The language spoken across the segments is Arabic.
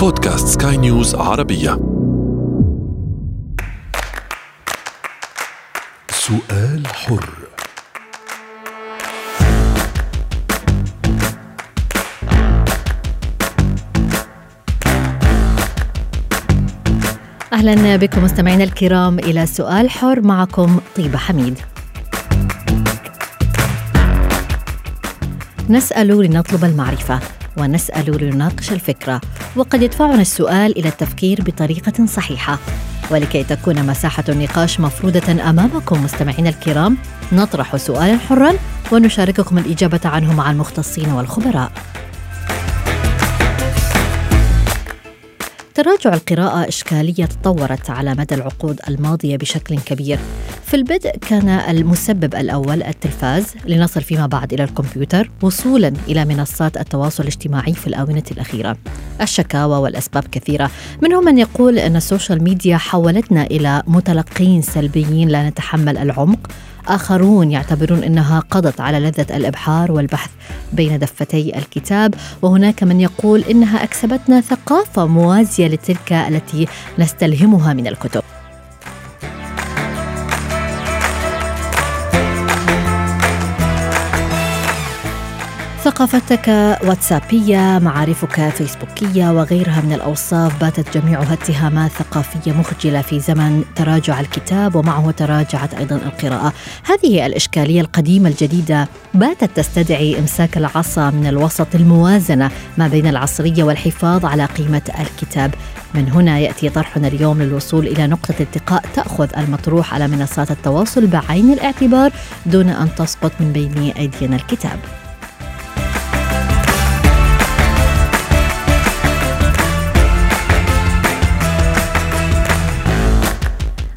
بودكاست سكاي نيوز عربية. سؤال حر. أهلا بكم مستمعينا الكرام إلى سؤال حر معكم طيبة حميد. نسأل لنطلب المعرفة. ونسأل لنناقش الفكرة وقد يدفعنا السؤال إلى التفكير بطريقة صحيحة ولكي تكون مساحة النقاش مفروضة أمامكم مستمعينا الكرام نطرح سؤالا حرا ونشارككم الإجابة عنه مع المختصين والخبراء. تراجع القراءة إشكالية تطورت على مدى العقود الماضية بشكل كبير. في البدء كان المسبب الأول التلفاز لنصل فيما بعد إلى الكمبيوتر وصولا إلى منصات التواصل الاجتماعي في الآونة الأخيرة. الشكاوى والأسباب كثيرة، منهم من يقول أن ال social media حولتنا إلى متلقين سلبيين لا نتحمل العمق. آخرون يعتبرون أنها قضت على لذة الإبحار والبحث بين دفتي الكتاب. وهناك من يقول إنها أكسبتنا ثقافة موازية لتلك التي نستلهمها من الكتب. ثقافتك واتسابية معارفك فيسبوكية وغيرها من الأوصاف. باتت جميعها اتهامات ثقافية مخجلة في زمن تراجع الكتاب ومعه تراجعت أيضا القراءة. هذه الإشكالية القديمة الجديدة باتت تستدعي إمساك العصا من الوسط الموازنة ما بين العصرية والحفاظ على قيمة الكتاب. من هنا يأتي طرحنا اليوم للوصول إلى نقطة التقاء. تأخذ المطروح على منصات التواصل بعين الاعتبار دون أن تسقط من بين أيدينا الكتاب.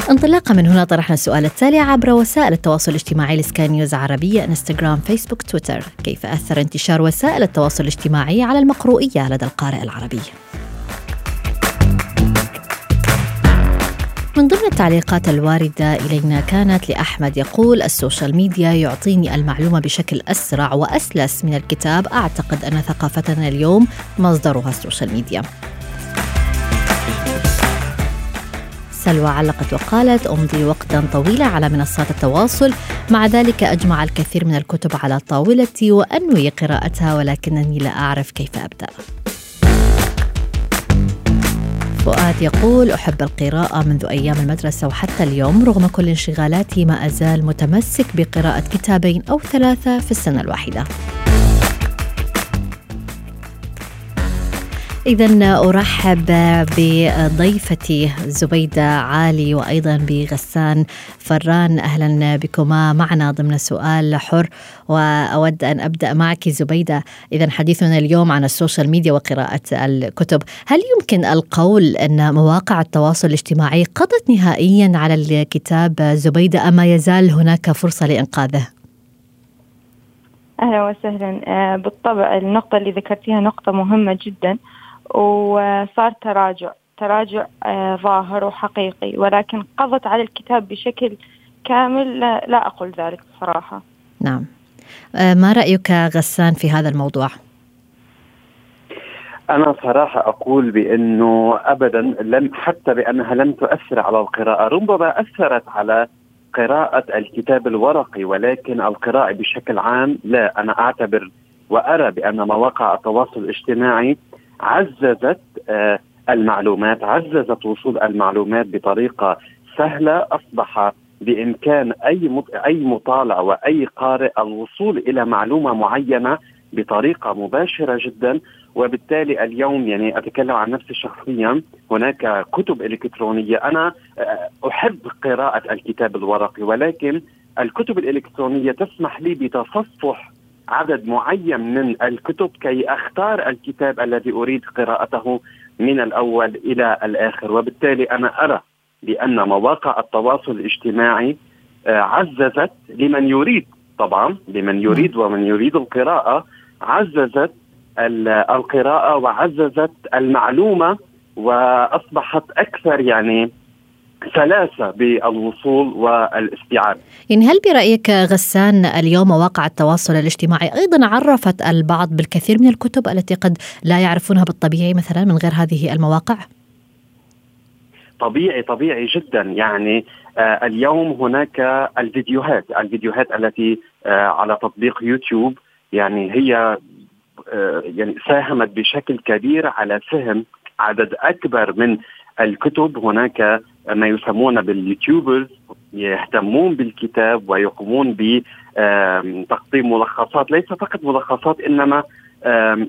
انطلاقا من هنا طرحنا السؤال التالي عبر وسائل التواصل الاجتماعي لسكاي نيوز عربية انستغرام فيسبوك تويتر. كيف أثر انتشار وسائل التواصل الاجتماعي على المقروئية لدى القارئ العربي؟ من ضمن التعليقات الواردة إلينا كانت لأحمد يقول ال social media يعطيني المعلومة بشكل أسرع وأسلس من الكتاب. أعتقد أن ثقافتنا اليوم مصدرها ال social media. سلوى علقت وقالت أمضي وقتا طويلا على منصات التواصل. مع ذلك أجمع الكثير من الكتب على طاولتي وأنوي قراءتها ولكنني لا أعرف كيف أبدأ. فؤاد يقول أحب القراءة منذ أيام المدرسة وحتى اليوم رغم كل انشغالاتي ما أزال متمسك بقراءة كتابين أو ثلاثة في السنة الواحدة. إذا أرحب بضيفتي زبيدة عالي وأيضا بغسان فران. أهلا بكما معنا ضمن سؤال حر وأود أن أبدأ معك زبيدة. إذا حديثنا اليوم عن السوشيال ميديا وقراءة الكتب. هل يمكن القول أن مواقع التواصل الاجتماعي قضت نهائيا على الكتاب زبيدة أما يزال هناك فرصة لإنقاذه؟ أهلا وسهلا. بالطبع النقطة اللي ذكرتيها نقطة مهمة جدا. وصار تراجع. تراجع ظاهر وحقيقي. ولكن قضت على الكتاب بشكل كامل لا أقول ذلك بصراحة نعم. ما رأيك غسان في هذا الموضوع؟ أنا صراحة أقول بأنه أبدا لم حتى بأنها لم تؤثر على القراءة ربما أثرت على قراءة الكتاب الورقي ولكن القراءة بشكل عام لا. أنا أعتبر وأرى بأن مواقع التواصل الاجتماعي عززت آه، المعلومات عززت وصول المعلومات بطريقة سهلة أصبح بإمكان أي أي مطالع وأي قارئ الوصول إلى معلومة معينة بطريقة مباشرة جدا. وبالتالي اليوم يعني أتكلم عن نفسي شخصيا هناك كتب إلكترونية. أنا آه، أحب قراءة الكتاب الورقي ولكن الكتب الإلكترونية تسمح لي بتصفح عدد معين من الكتب كي أختار الكتاب الذي أريد قراءته من الأول إلى الآخر. وبالتالي أنا أرى بأن مواقع التواصل الاجتماعي آه، عززت لمن يريد طبعا لمن يريد ومن يريد القراءة عززت القراءة وعززت المعلومة وأصبحت أكثر يعني سلاسه بالوصول والاستيعاب. يعني هل برأيك غسان اليوم مواقع التواصل الاجتماعي أيضا عرفت البعض بالكثير من الكتب التي قد لا يعرفونها بالطبيعي مثلا من غير هذه المواقع؟ طبيعي طبيعي جدا يعني آه اليوم هناك الفيديوهات الفيديوهات التي آه على تطبيق يوتيوب يعني هي آه يعني ساهمت بشكل كبير على فهم عدد أكبر من الكتب هناك ما يسمون باليوتيوبرز يهتمون بالكتاب ويقومون بتقديم ملخصات. ليس فقط ملخصات إنما آه،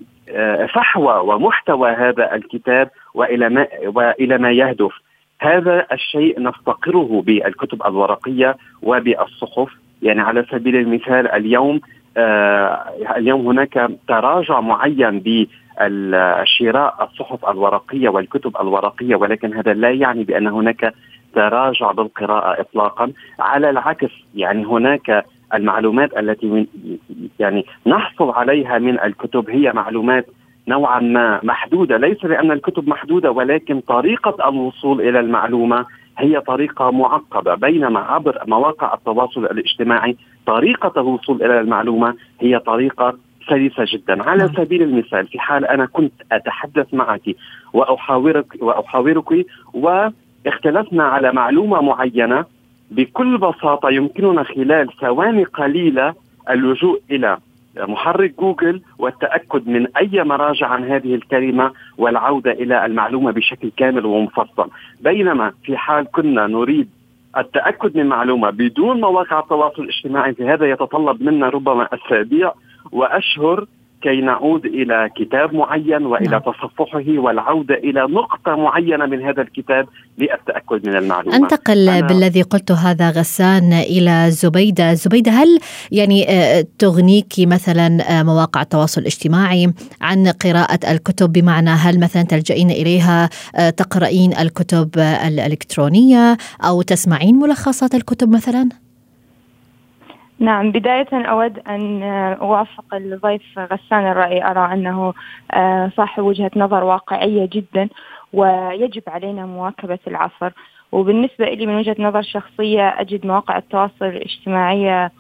فحوى ومحتوى هذا الكتاب وإلى ما وإلى ما يهدف. هذا الشيء نفتقره بالكتب الورقية وبالصحف. يعني على سبيل المثال اليوم آه اليوم هناك تراجع معين بالشراء الصحف الورقية والكتب الورقية ولكن هذا لا يعني بأن هناك تراجع بالقراءة اطلاقا. على العكس يعني هناك المعلومات التي يعني نحصل عليها من الكتب هي معلومات نوعا ما محدودة. ليس لأن الكتب محدودة ولكن طريقة الوصول إلى المعلومة هي طريقة معقدة. بينما عبر مواقع التواصل الاجتماعي طريقة الوصول إلى المعلومة هي طريقة سلسه جدا على نعم. سبيل المثال في حال أنا كنت أتحدث معك واحاورك وأحاورك واختلفنا على معلومة معينة بكل بساطة يمكننا خلال ثواني قليلة اللجوء إلى محرك جوجل والتأكد من أي مراجع عن هذه الكلمة والعودة إلى المعلومة بشكل كامل ومفصل بينما في حال كنا نريد التأكد من معلومة بدون مواقع التواصل الاجتماعي فهذا يتطلب منا ربما أسابيع وأشهر كي نعود إلى كتاب معين وإلى نعم. تصفحه والعودة إلى نقطة معينة من هذا الكتاب للتأكد من المعلومات. أنتقل بالذي قلته هذا غسان إلى زبيدة، زبيدة هل يعني آه، تغنيك مثلا آه، مواقع التواصل الاجتماعي عن قراءة الكتب بمعنى هل مثلا تلجئين إليها آه، تقرأين الكتب الإلكترونية أو تسمعين ملخصات الكتب مثلا؟ نعم بداية أود أن أوافق الضيف غسان الرأي. أرى أنه آه، صاحب وجهة نظر واقعية جدا ويجب علينا مواكبة العصر. وبالنسبة لي من وجهة نظر شخصية أجد مواقع التواصل الاجتماعي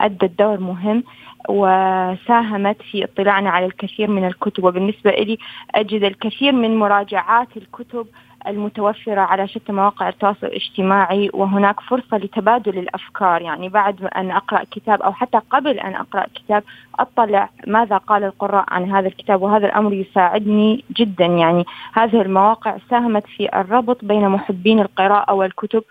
أدت دور مهم وساهمت في اطلاعنا على الكثير من الكتب. وبالنسبة لي أجد الكثير من مراجعات الكتب المتوفرة على شتى مواقع التواصل الاجتماعي وهناك فرصة لتبادل الأفكار. يعني بعد أن أقرأ كتاب أو حتى قبل أن أقرأ كتاب أطلع ماذا قال القراء عن هذا الكتاب وهذا الأمر يساعدني جدا. يعني هذه المواقع ساهمت في الربط بين محبين القراءة والكتب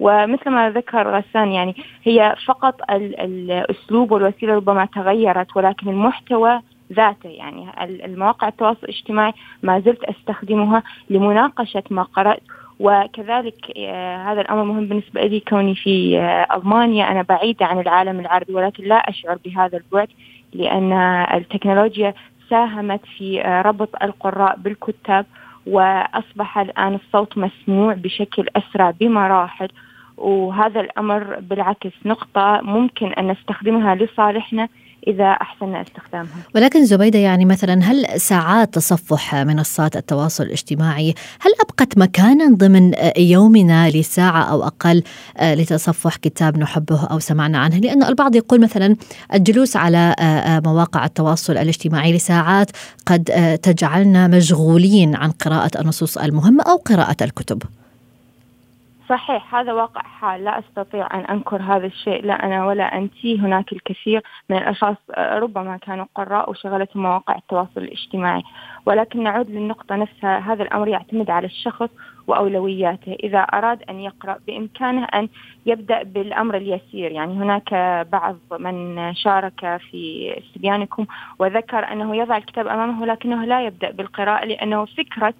ومثل ما ذكر غسان يعني هي فقط الأسلوب والوسيلة ربما تغيرت ولكن المحتوى ذاته. يعني المواقع التواصل الاجتماعي ما زلت أستخدمها لمناقشة ما قرأت وكذلك آه، هذا الأمر مهم بالنسبة لي كوني في آه، ألمانيا. أنا بعيدة عن العالم العربي ولكن لا أشعر بهذا البعد لأن التكنولوجيا ساهمت في آه، ربط القراء بالكتاب وأصبح الآن الصوت مسموع بشكل أسرع بمراحل. وهذا الأمر بالعكس نقطة ممكن أن نستخدمها لصالحنا إذا أحسننا استخدامها. ولكن زبيدة يعني مثلا هل ساعات تصفح منصات التواصل الاجتماعي هل أبقت مكانا ضمن يومنا لساعة أو أقل لتصفح كتاب نحبه أو سمعنا عنه؟ لأن البعض يقول مثلا الجلوس على مواقع التواصل الاجتماعي لساعات قد تجعلنا مشغولين عن قراءة النصوص المهمة أو قراءة الكتب. صحيح هذا واقع. حال لا أستطيع أن أنكر هذا الشيء لا أنا ولا أنت هناك الكثير من الأشخاص ربما كانوا قراء وشغلتهم مواقع التواصل الاجتماعي. ولكن نعود للنقطة نفسها هذا الأمر يعتمد على الشخص وأولوياته. إذا أراد أن يقرأ بإمكانه أن يبدأ بالأمر اليسير. يعني هناك بعض من شارك في استبيانكم وذكر أنه يضع الكتاب أمامه لكنه لا يبدأ بالقراءة لأنه فكرة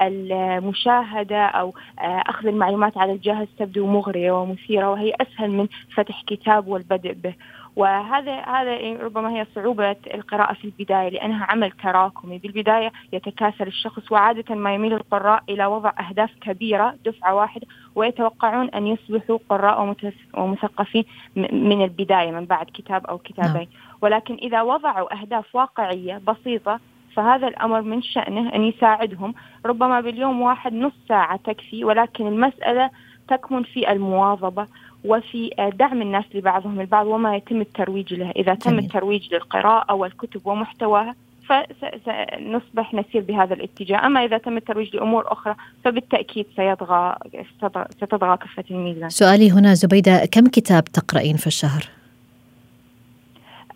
المشاهدة أو أخذ المعلومات على الجهاز تبدو مغرية ومثيرة وهي أسهل من فتح كتاب والبدء به. وهذا هذا ربما هي صعوبة القراءة في البداية لأنها عمل تراكمي. بالبداية يتكاسل الشخص وعادة ما يميل القراء إلى وضع أهداف كبيرة دفعة واحدة ويتوقعون أن يصبحوا قراء ومثقفين من البداية من بعد كتاب أو كتابين. نعم. ولكن إذا وضعوا أهداف واقعية بسيطة فهذا الأمر من شأنه أن يساعدهم. ربما باليوم واحد نص ساعة تكفي ولكن المسألة تكمن في المواظبة وفي دعم الناس لبعضهم. البعض وما يتم الترويج له. إذا تم جميل. الترويج للقراءة والكتب ومحتواها فسنصبح نسير بهذا الاتجاه. أما إذا تم الترويج لأمور أخرى فبالتأكيد سيطغى ستطغى كفة الميزان. سؤالي هنا زبيدة كم كتاب تقرأين في الشهر؟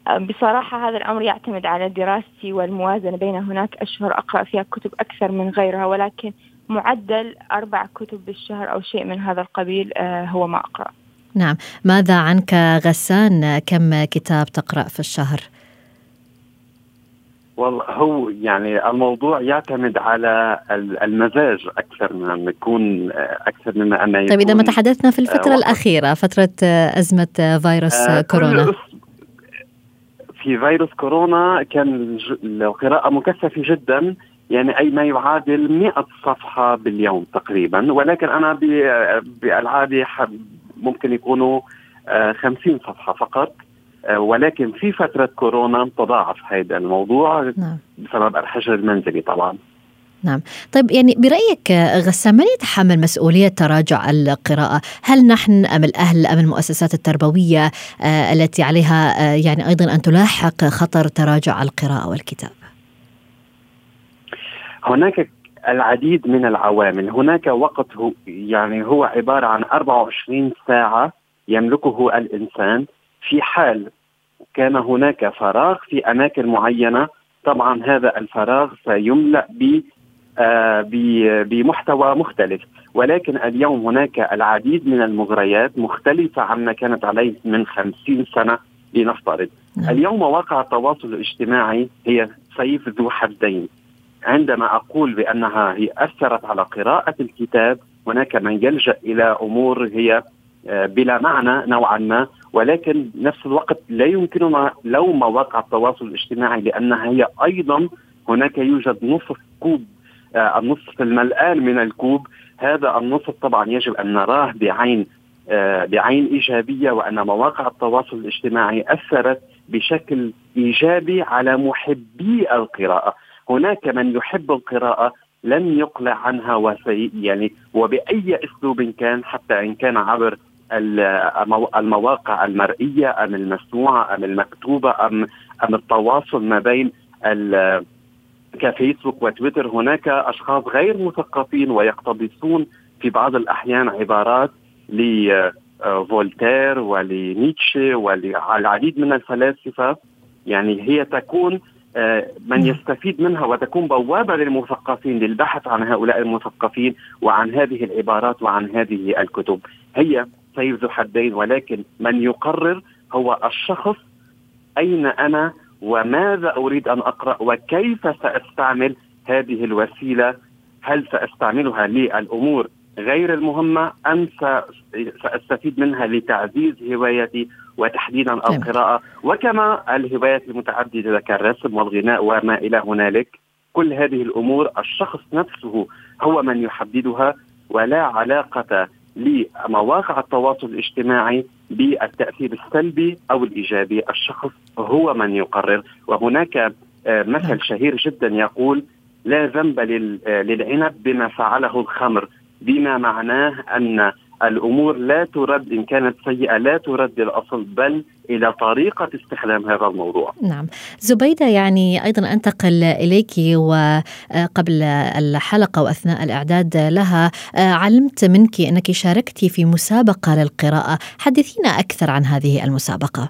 بصراحة هذا الأمر يعتمد على دراستي والموازنة بين هناك. أشهر أقرأ فيها كتب أكثر من غيرها ولكن معدل أربع كتب بالشهر أو شيء من هذا القبيل آه، هو ما أقرأ. نعم. ماذا عنك غسان؟ كم كتاب تقرأ في الشهر؟ والله هو يعني الموضوع يعتمد على المزاج أكثر من أن يكون أكثر مما أن يكون طيب إذا ما تحدثنا في الفترة آه الأخيرة فترة أزمة فيروس آه كورونا. في فيروس كورونا كان القراءة مكثفة جدا يعني أي ما يعادل 100 صفحة باليوم تقريبا. ولكن أنا بالعادة ممكن يكونوا 50 آه، صفحة فقط. آه، ولكن في فترة كورونا تضاعف هذا الموضوع نعم. بسبب الحجر المنزلي طبعا. نعم. طيب يعني برأيك غسان من يتحمل مسؤولية تراجع القراءة؟ هل نحن أم الأهل أم المؤسسات التربوية آه التي عليها آه يعني أيضا أن تلاحق خطر تراجع القراءة والكتاب هناك العديد من العوامل. هناك وقت هو يعني هو عبارة عن 24 ساعة يملكه الإنسان. في حال كان هناك فراغ في أماكن معينة طبعا هذا الفراغ سيملأ ب آه، بمحتوى مختلف. ولكن اليوم هناك العديد من المغريات مختلفة عما كانت عليه من خمسين سنة لنفترض. نعم. اليوم مواقع التواصل الاجتماعي هي سيف ذو حدين. عندما أقول بأنها هي أثرت على قراءة الكتاب هناك من يلجأ إلى أمور هي آه، بلا معنى نوعا ما. ولكن نفس الوقت لا يمكننا لوم مواقع التواصل الاجتماعي لأنها هي أيضا هناك يوجد نصف كوب آه، النصف الملآن من الكوب. هذا النصف طبعا يجب أن نراه بعين آه، بعين إيجابية وأن مواقع التواصل الاجتماعي أثرت بشكل إيجابي على محبي القراءة، هناك من يحب القراءة لن يقلع عنها وسي يعني وبأي أسلوب كان حتى إن كان عبر المواقع المرئية أم المسموعة أم المكتوبة ام أم التواصل ما بين كفيسبوك وتويتر هناك أشخاص غير مثقفين ويقتبسون في بعض الأحيان عبارات لفولتير ولنيتشه وللعديد من الفلاسفة. يعني هي تكون آه، من يستفيد منها وتكون بوابة للمثقفين للبحث عن هؤلاء المثقفين وعن هذه العبارات وعن هذه الكتب. هي سيف ذو حدين ولكن من يقرر هو الشخص أين أنا وماذا أريد أن أقرأ وكيف سأستعمل هذه الوسيلة؟ هل سأستعملها للأمور غير المهمة أم سأستفيد منها لتعزيز هوايتي وتحديدا القراءة؟ وكما الهوايات المتعددة كالرسم والغناء وما إلى هنالك كل هذه الأمور الشخص نفسه هو من يحددها ولا علاقة لمواقع التواصل الاجتماعي بالتأثير السلبي أو الإيجابي، الشخص هو من يقرر وهناك آه، مثل. شهير جدا يقول لا ذنب آه، للعنب بما فعله الخمر بما معناه أن الأمور لا ترد إن كانت سيئة لا ترد للاصل بل إلى طريقة استخدام هذا الموضوع. نعم، زبيدة يعني أيضا أنتقل إليك وقبل الحلقة وأثناء الإعداد لها علمت منك أنك شاركتي في مسابقة للقراءة، حدثينا أكثر عن هذه المسابقة.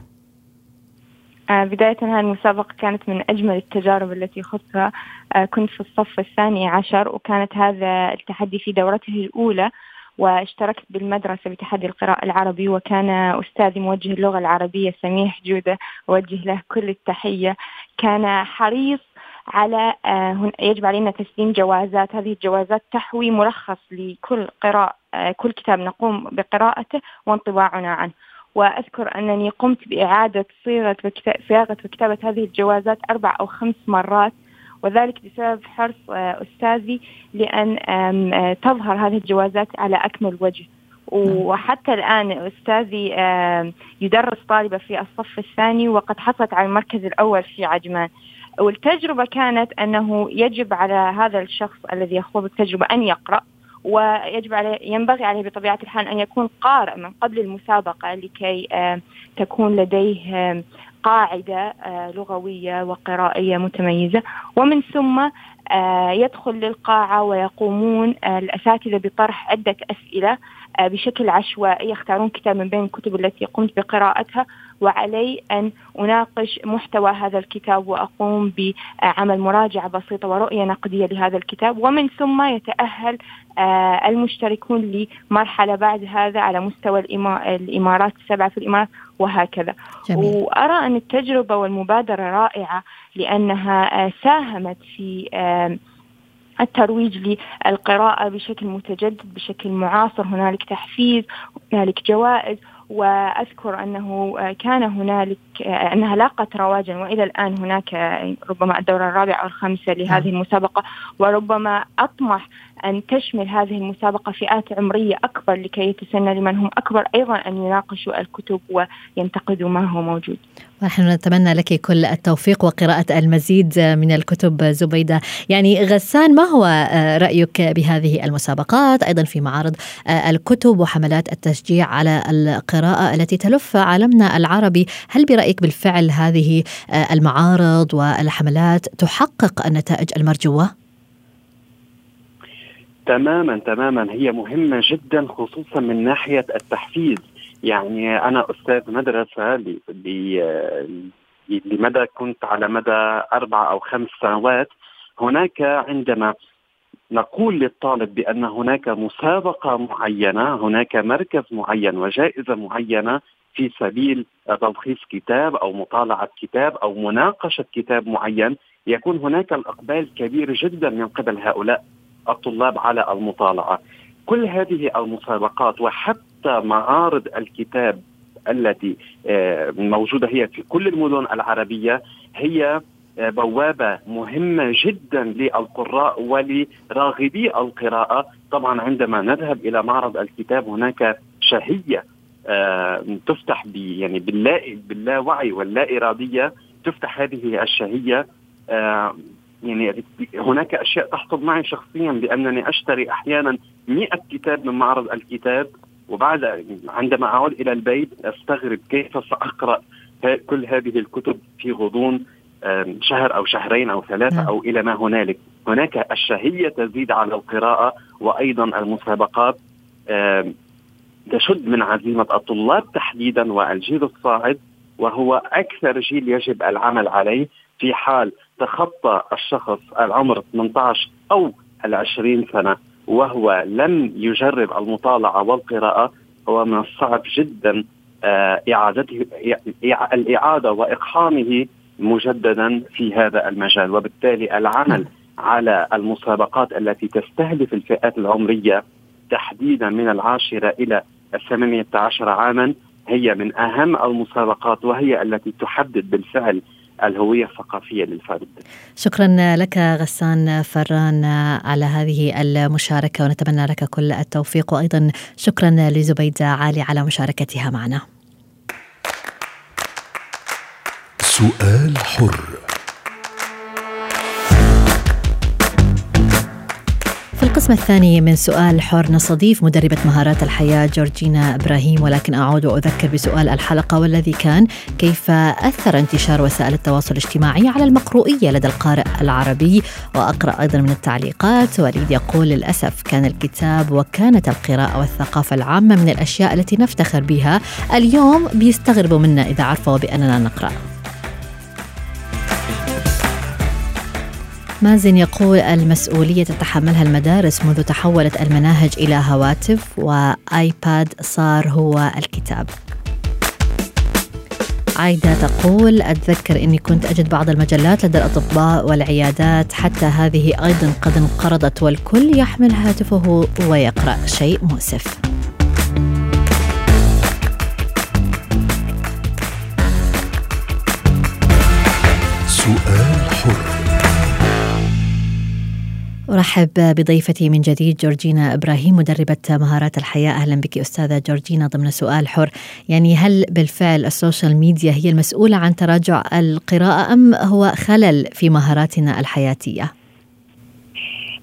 آه، بداية هذه المسابقة كانت من أجمل التجارب التي خضتها آه، كنت في الصف الثاني عشر وكانت هذا التحدي في دورته الأولى واشتركت بالمدرسة بتحدي القراءة العربي وكان أستاذي موجه اللغة العربية سميح جودة أوجه له كل التحية. كان حريص على آه، يجب علينا تسليم جوازات. هذه الجوازات تحوي ملخص لكل قراءة كل كتاب نقوم بقراءته وانطباعنا عنه. وأذكر أنني قمت بإعادة صيغة صياغة وكتابة هذه الجوازات أربع أو خمس مرات. وذلك بسبب حرص آه، أستاذي لأن آه، تظهر هذه الجوازات على أكمل وجه. وحتى الآن أستاذي يدرس طالبة في الصف الثاني وقد حصلت على المركز الأول في عجمان. والتجربة كانت أنه يجب على هذا الشخص الذي يخوض التجربة أن يقرأ ويجب عليه ينبغي عليه بطبيعة الحال أن يكون قارئ من قبل المسابقة لكي تكون لديه قاعدة آه، لغوية وقرائية متميزة. ومن ثم يدخل للقاعة ويقومون الأساتذة بطرح عدة أسئلة بشكل عشوائي يختارون كتاب من بين الكتب التي قمت بقراءتها. وعلي أن أناقش محتوى هذا الكتاب وأقوم بعمل مراجعة بسيطة ورؤية نقدية لهذا الكتاب. ومن ثم يتأهل آه، المشتركون لمرحلة بعد هذا على مستوى الإمارات السبعة في الإمارات وهكذا. جميل. وأرى أن التجربة والمبادرة رائعة لأنها آه، ساهمت في الترويج للقراءة بشكل متجدد بشكل معاصر. هنالك تحفيز هنالك جوائز. وأذكر أنه كان هنالك أنها لاقت رواجا وإلى الآن هناك ربما الدورة الرابعة أو الخامسة لهذه نعم. المسابقة وربما أطمح أن تشمل هذه المسابقة فئات عمرية أكبر لكي يتسنى لمن هم أكبر أيضا أن يناقشوا الكتب وينتقدوا ما هو موجود. ونحن نتمنى لك كل التوفيق وقراءة المزيد من الكتب زبيدة يعني غسان ما هو رأيك بهذه المسابقات أيضا في معارض الكتب وحملات التشجيع على القراءة التي تلف عالمنا العربي هل برأيك بالفعل هذه المعارض والحملات تحقق النتائج المرجوة؟ تماما تماما. هي مهمة جدا خصوصا من ناحية التحفيز. يعني أنا أستاذ مدرسة لمدى كنت على مدى أربع أو خمس سنوات. هناك عندما نقول للطالب بأن هناك مسابقة معينة هناك مركز معين وجائزة معينة في سبيل تلخيص كتاب أو مطالعة كتاب أو مناقشة كتاب معين يكون هناك الإقبال كبير جدا من قبل هؤلاء الطلاب على المطالعة. كل هذه المسابقات وحتى معارض الكتاب التي آه، موجودة هي في كل المدن العربية هي آه، بوابة مهمة جدا للقراء ولراغبي القراءة. طبعا عندما نذهب إلى معرض الكتاب هناك شهية آه، تفتح يعني باللا باللاوعي واللا إرادية تفتح هذه الشهية. يعني هناك أشياء تحصل معي شخصيا بأنني أشتري أحيانا 100 كتاب من معرض الكتاب وبعد عندما أعود إلى البيت أستغرب كيف سأقرأ كل هذه الكتب في غضون شهر أو شهرين أو ثلاثة نعم. أو إلى ما هنالك. هناك الشهية تزيد على القراءة وأيضا المسابقات. تشد من عزيمة الطلاب تحديدا والجيل الصاعد وهو أكثر جيل يجب العمل عليه في حال تخطى الشخص العمر 18 أو العشرين سنة وهو لم يجرب المطالعة والقراءة. هو من الصعب جدا آه، إعادته الإعادة وإقحامه مجددا في هذا المجال. وبالتالي العمل على المسابقات التي تستهدف الفئات العمرية تحديدا من العاشرة إلى الثمانية عشر عاما هي من أهم المسابقات وهي التي تحدد بالفعل الهوية الثقافية للفرد. شكرا لك غسان فران على هذه المشاركة ونتمنى لك كل التوفيق. وأيضا شكرا لزبيدة عالي على مشاركتها معنا. سؤال حر. القسم الثاني من سؤال حر نستضيف مدربة مهارات الحياة جورجينا إبراهيم ولكن أعود وأذكر بسؤال الحلقة والذي كان كيف أثر انتشار وسائل التواصل الاجتماعي على المقروئية لدى القارئ العربي؟ وأقرأ أيضا من التعليقات. وليد يقول للأسف كان الكتاب وكانت القراءة والثقافة العامة من الأشياء التي نفتخر بها. اليوم بيستغربوا منا إذا عرفوا بأننا نقرأ. مازن يقول المسؤولية تتحملها المدارس منذ تحولت المناهج إلى هواتف وآيباد صار هو الكتاب. عايدة تقول أتذكر أني كنت أجد بعض المجلات لدى الأطباء والعيادات حتى هذه أيضا قد انقرضت والكل يحمل هاتفه ويقرأ شيء مؤسف. أرحب بضيفتي من جديد جورجينا إبراهيم مدربة مهارات الحياة أهلا بك أستاذة جورجينا ضمن سؤال حر يعني هل بالفعل ال social media هي المسؤولة عن تراجع القراءة أم هو خلل في مهاراتنا الحياتية؟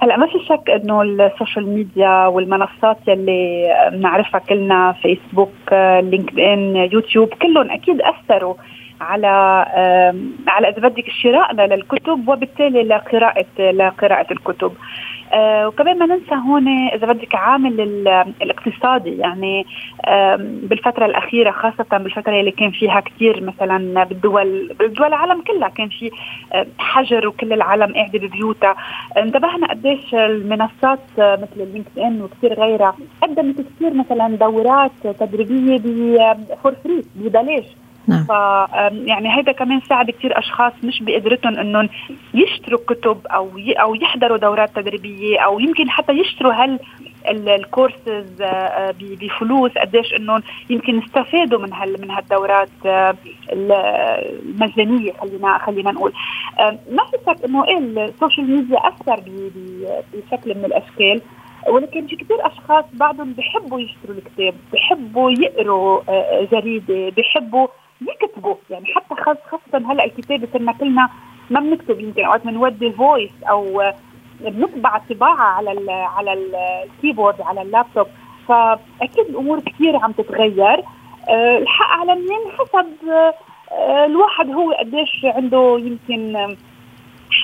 هلا ما في شك إنه السوشيال ميديا والمنصات يلي بنعرفها كلنا فيسبوك LinkedIn يوتيوب كلهم أكيد أثروا على على إذا بدك شرائنا للكتب وبالتالي لقراءة لقراءة الكتب. آه وكمان ما ننسى هون إذا بدك عامل الاقتصادي يعني بالفترة الأخيرة خاصة بالفترة اللي كان فيها كثير مثلا بالدول بالدول العالم كلها كان في حجر وكل العالم قاعدة ببيوتها. انتبهنا قديش المنصات مثل اللينكد ان وكثير غيرها قدمت كثير مثلا دورات تدريبية for free ببلاش. نعم. ف يعني هيدا كمان ساعد كثير أشخاص مش بقدرتهم إنهم يشتروا كتب أو أو يحضروا دورات تدريبية أو يمكن حتى يشتروا هال الكورسز بفلوس قديش إنهم يمكن يستفادوا من هال من هالدورات المجانية خلينا خلينا نقول ما شك إنه إيه ال social media أثر بشكل من الأشكال ولكن في كثير أشخاص بعضهم بحبوا يشتروا الكتاب بحبوا يقروا جريدة بحبوا يكتبوا يعني حتى خاصة هلأ الكتابة صرنا كلنا ما بنكتب يمكن اوقات بنودي voice أو بنطبع طباعة على ال على ال keyboard على اللابتوب. فأكيد الأمور كثير عم تتغير. أه الحق على منين حسب أه الواحد هو قديش عنده يمكن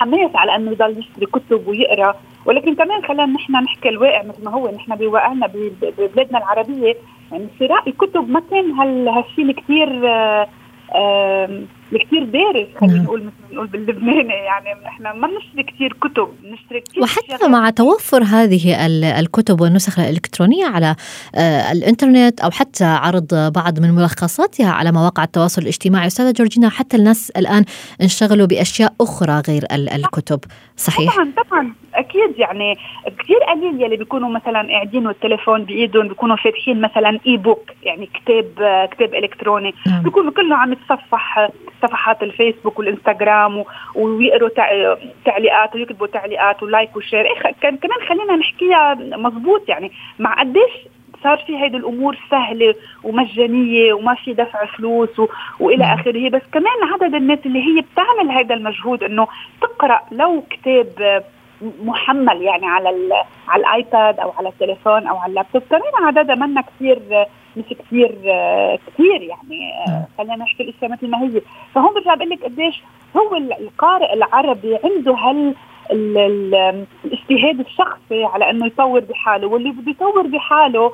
حماس على أنه يضل يشتري كتب ويقرأ. ولكن كمان خلينا نحن نحكي الواقع مثل ما هو نحن بواقعنا ببلادنا العربية. يعني شراء الكتب ما كان هالشيء كثير كثير بارز خلينا نعم. نقول مثل نقول باللبناني يعني إحنا ما بنشتري كثير كتب بنشتري كثير وحتى مع توفر هذه الكتب والنسخ الإلكترونية على آه، الإنترنت أو حتى عرض بعض من ملخصاتها على مواقع التواصل الاجتماعي أستاذة جورجينا حتى الناس الآن انشغلوا بأشياء أخرى غير الكتب صحيح طبعا طبعا أكيد يعني كثير قليل يلي بيكونوا مثلا قاعدين والتليفون بإيدهم بيكونوا فاتحين مثلا e-book يعني كتاب كتاب إلكتروني نعم. بيكونوا كله عم يتصفح صفحات الفيسبوك والإنستغرام ويقروا تعليقات ويكتبوا تعليقات و like و share. إيه كمان خلينا نحكيها مزبوط يعني. مع قديش صار في هيدي الأمور سهلة ومجانية وما في دفع فلوس و... وإلى. آخره. بس كمان عدد الناس اللي هي بتعمل هذا المجهود إنه تقرأ لو كتاب محمل يعني على على الآيباد أو على التليفون أو على اللابتوب. كمان عددها منا كثير مش كثير كثير يعني نعم. خلينا نحكي الاشياء مثل ما هي فهون برجع بقول لك قديش هو القارئ العربي عنده هال الاجتهاد الشخصي على إنه يطور بحاله واللي بده يطور بحاله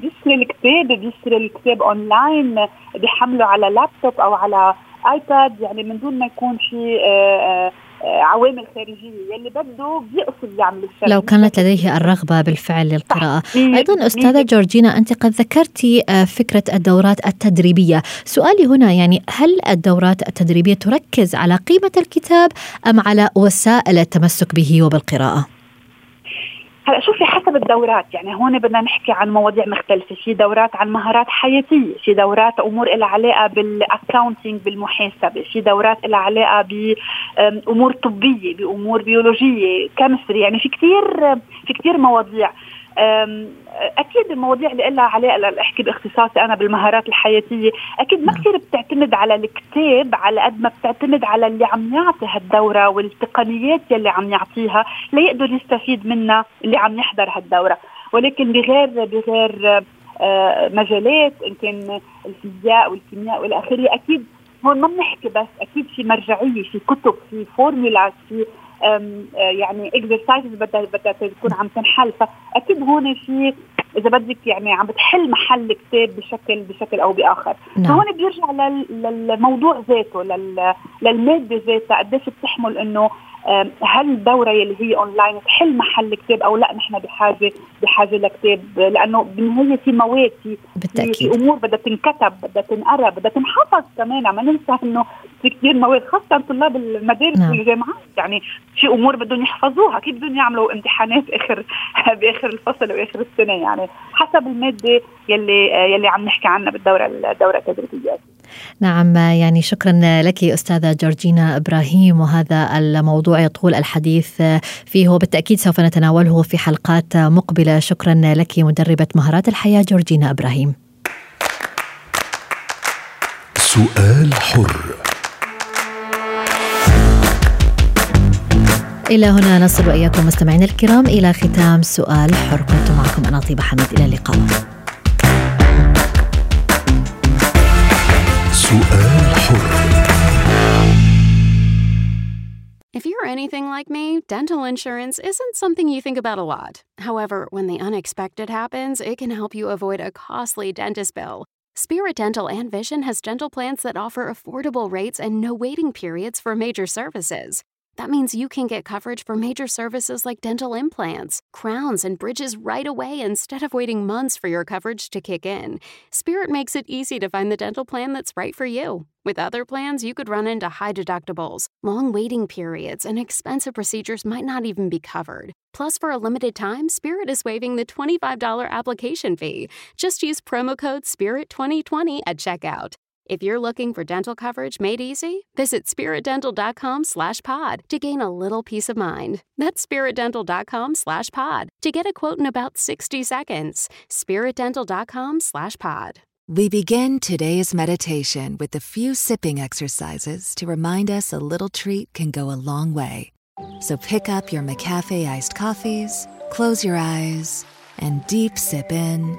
بيشتري الكتاب بيشتري الكتاب اونلاين بيحمله على لابتوب أو على iPad يعني من دون ما يكون في آه، آه، عوامل خارجية يلي بده بيقصد يعمل الشيء لو كانت لديه الرغبة بالفعل للقراءة. أيضا أستاذة جورجينا أنت قد ذكرتي آه، فكرة الدورات التدريبية. سؤالي هنا يعني هل الدورات التدريبية تركز على قيمة الكتاب أم على وسائل التمسك به وبالقراءة؟ هلا شوفي حسب الدورات يعني هون بدنا نحكي عن مواضيع مختلفة في دورات عن مهارات حياتية في دورات أمور لها علاقة بال accounting بالمحاسبة في دورات لها علاقة بامور طبية بأمور بيولوجية chemistry يعني في كثير في كثير مواضيع. أكيد المواضيع اللي لها علاقه أحكي باختصاصي أنا بالمهارات الحياتية أكيد ما نعم. كثير بتعتمد على الكتاب على قد ما بتعتمد على اللي عم يعطي هالدورة والتقنيات يلي عم يعطيها ليقدر يستفيد منها اللي عم يحضر هالدورة ولكن بغير بغير آه، مجالات إن كان الفيزياء والكيمياء والى آخره أكيد هون ما بنحكي بس أكيد في مرجعية في كتب في فورمولا في يعني exercises بدها بدها تكون عم تنحل فأكيد هون في إذا بدك يعني عم بتحل محل كتاب بشكل بشكل أو بآخر نعم. فهون بيرجع للموضوع ذاته للمادة ذاتها قديش بتحمل إنه هل الدورة اللي هي اونلاين تحل محل كتاب أو لا؟ نحن بحاجه بحاجة لكتاب لأنه بالنهايه في مواد في. في أمور بدها تنكتب بدها تنقرا بدها تنحفظ كمان. ما ننسى إنه في كثير مواد خاصة طلاب المدارس نعم. والجامعات. يعني في أمور بدهم يحفظوها. كيف بدهم يعملوا امتحانات اخر بآخر الفصل وآخر السنة؟ يعني حسب المادة يلي يلي عم نحكي عنها بالدوره الدورة التدريبية. نعم يعني شكرا لك أستاذة جورجينا إبراهيم. وهذا الموضوع يطول الحديث فيه وبالتأكيد سوف نتناوله في حلقات مقبلة. شكرا لك مدربة مهارات الحياة جورجينا إبراهيم. سؤال حر. إلى هنا نصل وإياكم مستمعينا الكرام إلى ختام سؤال حر. كنت معكم أنا طيبة حميد. إلى اللقاء. سؤال حر If you're anything like me, dental insurance isn't something you think about a lot. However, when the unexpected happens, it can help you avoid a costly dentist bill. Spirit Dental and Vision has dental plans that offer affordable rates and no waiting periods for major services. That means you can get coverage for major services like dental implants, crowns, and bridges right away instead of waiting months for your coverage to kick in. Spirit makes it easy to find the dental plan that's right for you. With other plans, you could run into high deductibles, long waiting periods, and expensive procedures might not even be covered. Plus, for a limited time, Spirit is waiving the $25 application fee. Just use promo code SPIRIT2020 at checkout. If you're looking for dental coverage made easy, visit spiritdental.com slash pod to gain a little peace of mind. That's spiritdental.com slash pod to get a quote in about 60 seconds. spiritdental.com slash pod. We begin today's meditation with a few sipping exercises to remind us a little treat can go a long way. So pick up your McCafe iced coffees, close your eyes, and deep sip in